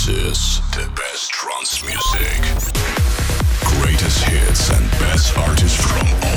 This is the best trance music. Greatest hits and best artists from all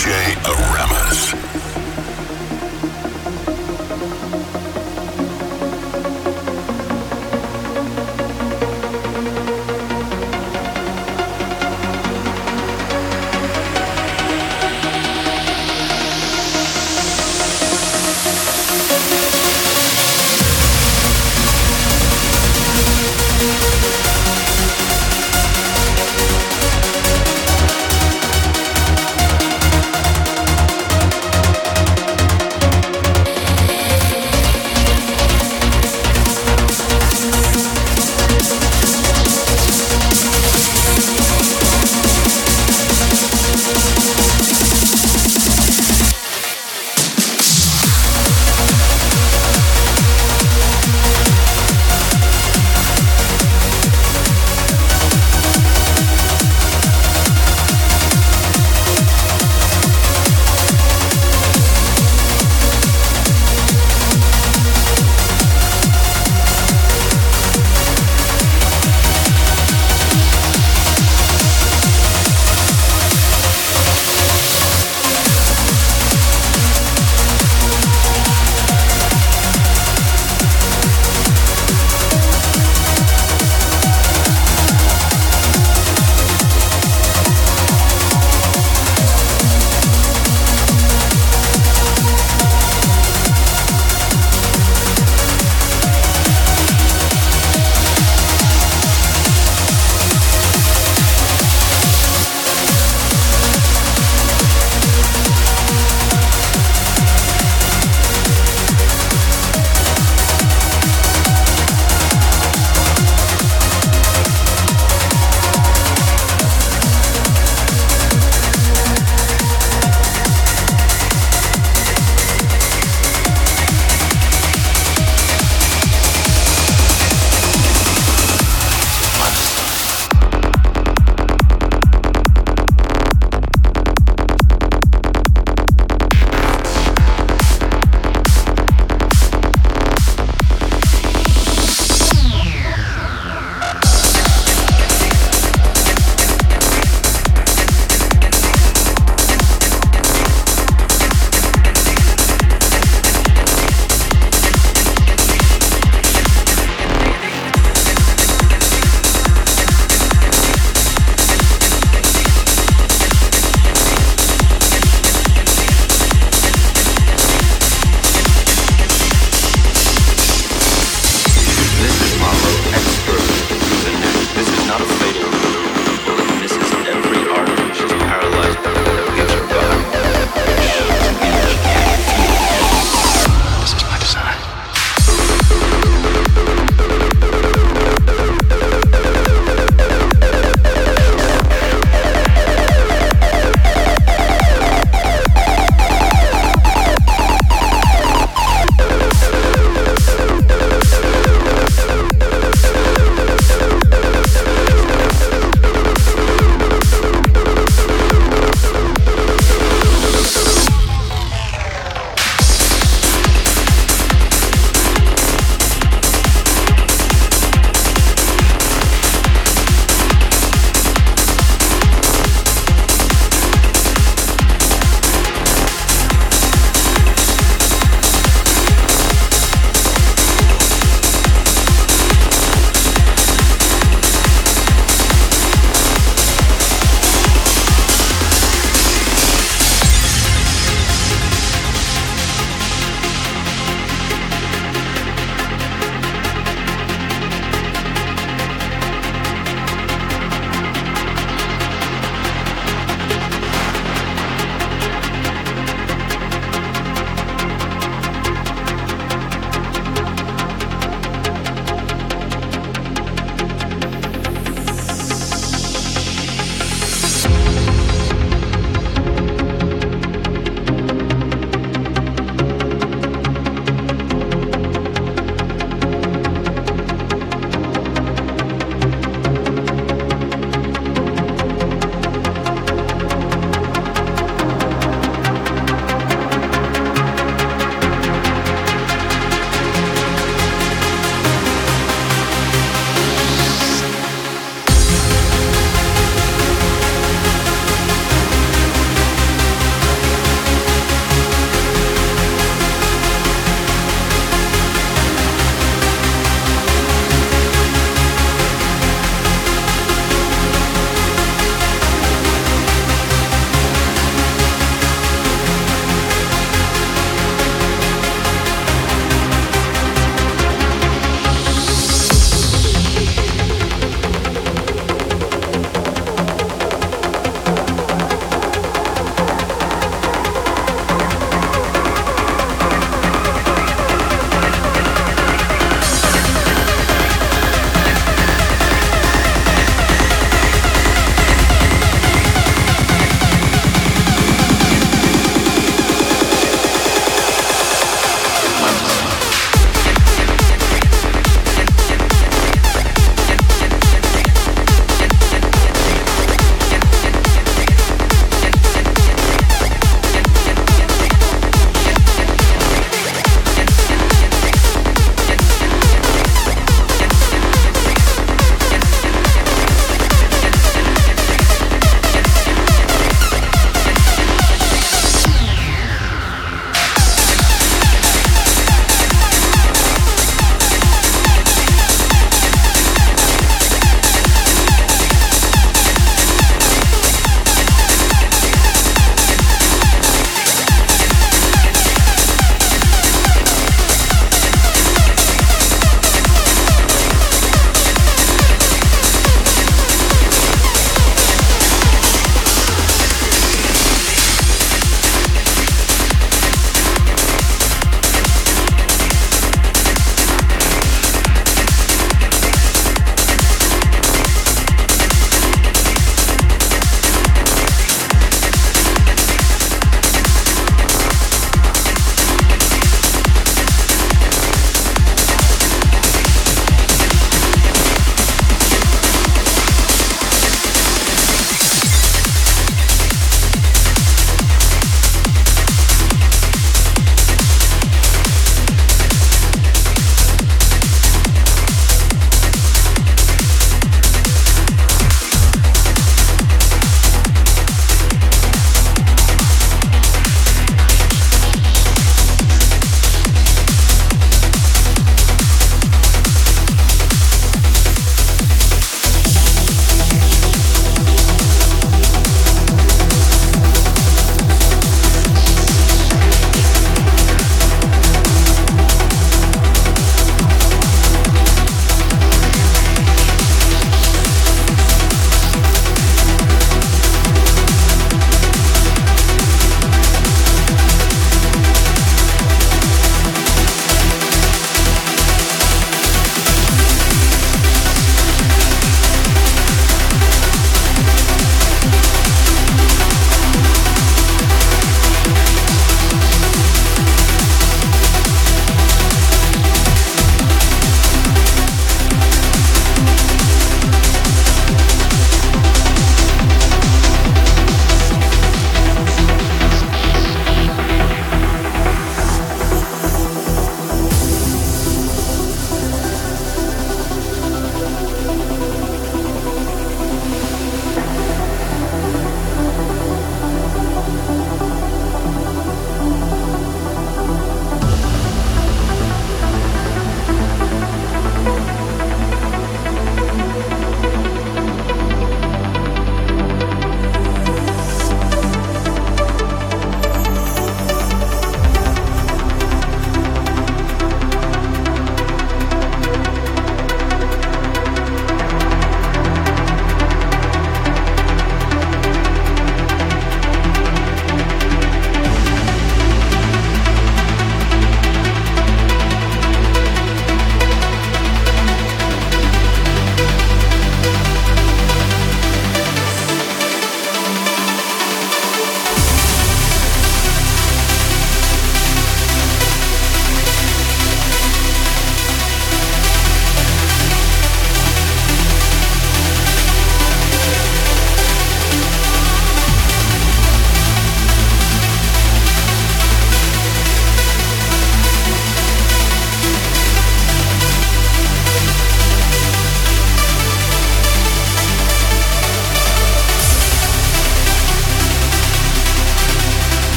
DJ Aramis.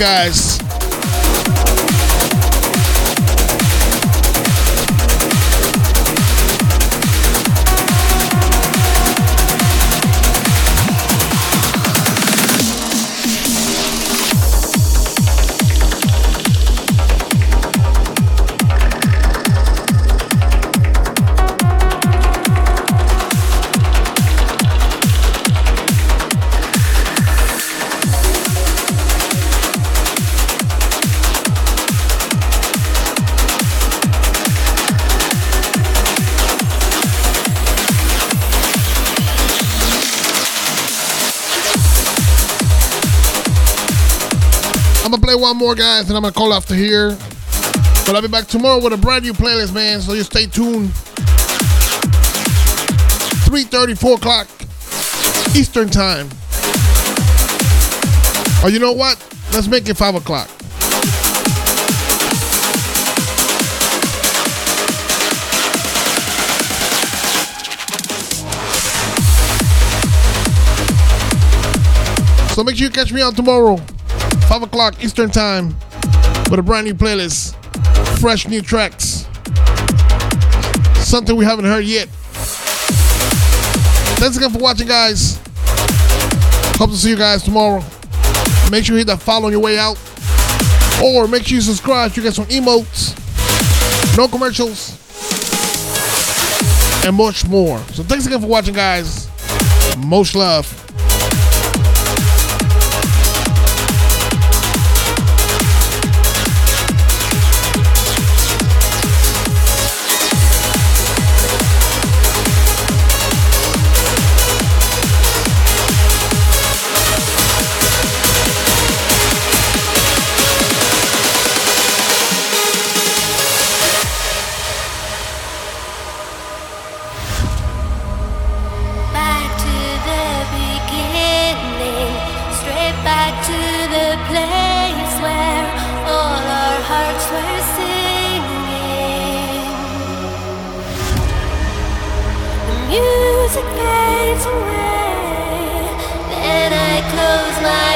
Guys. And I'm gonna call after here. But I'll be back tomorrow with a brand new playlist, man. So you stay tuned. 3:30, 4 o'clock Eastern time. Or you know what? Let's make it 5 o'clock. So make sure you catch me on tomorrow. 5 o'clock Eastern Time with a brand new playlist. Fresh new tracks. Something we haven't heard yet. Thanks again for watching, guys. Hope to see you guys tomorrow. Make sure you hit that follow on your way out. Or make sure you subscribe You get some emotes, no commercials, and much more. So thanks again for watching, guys. Most love. Music fades away, then I close my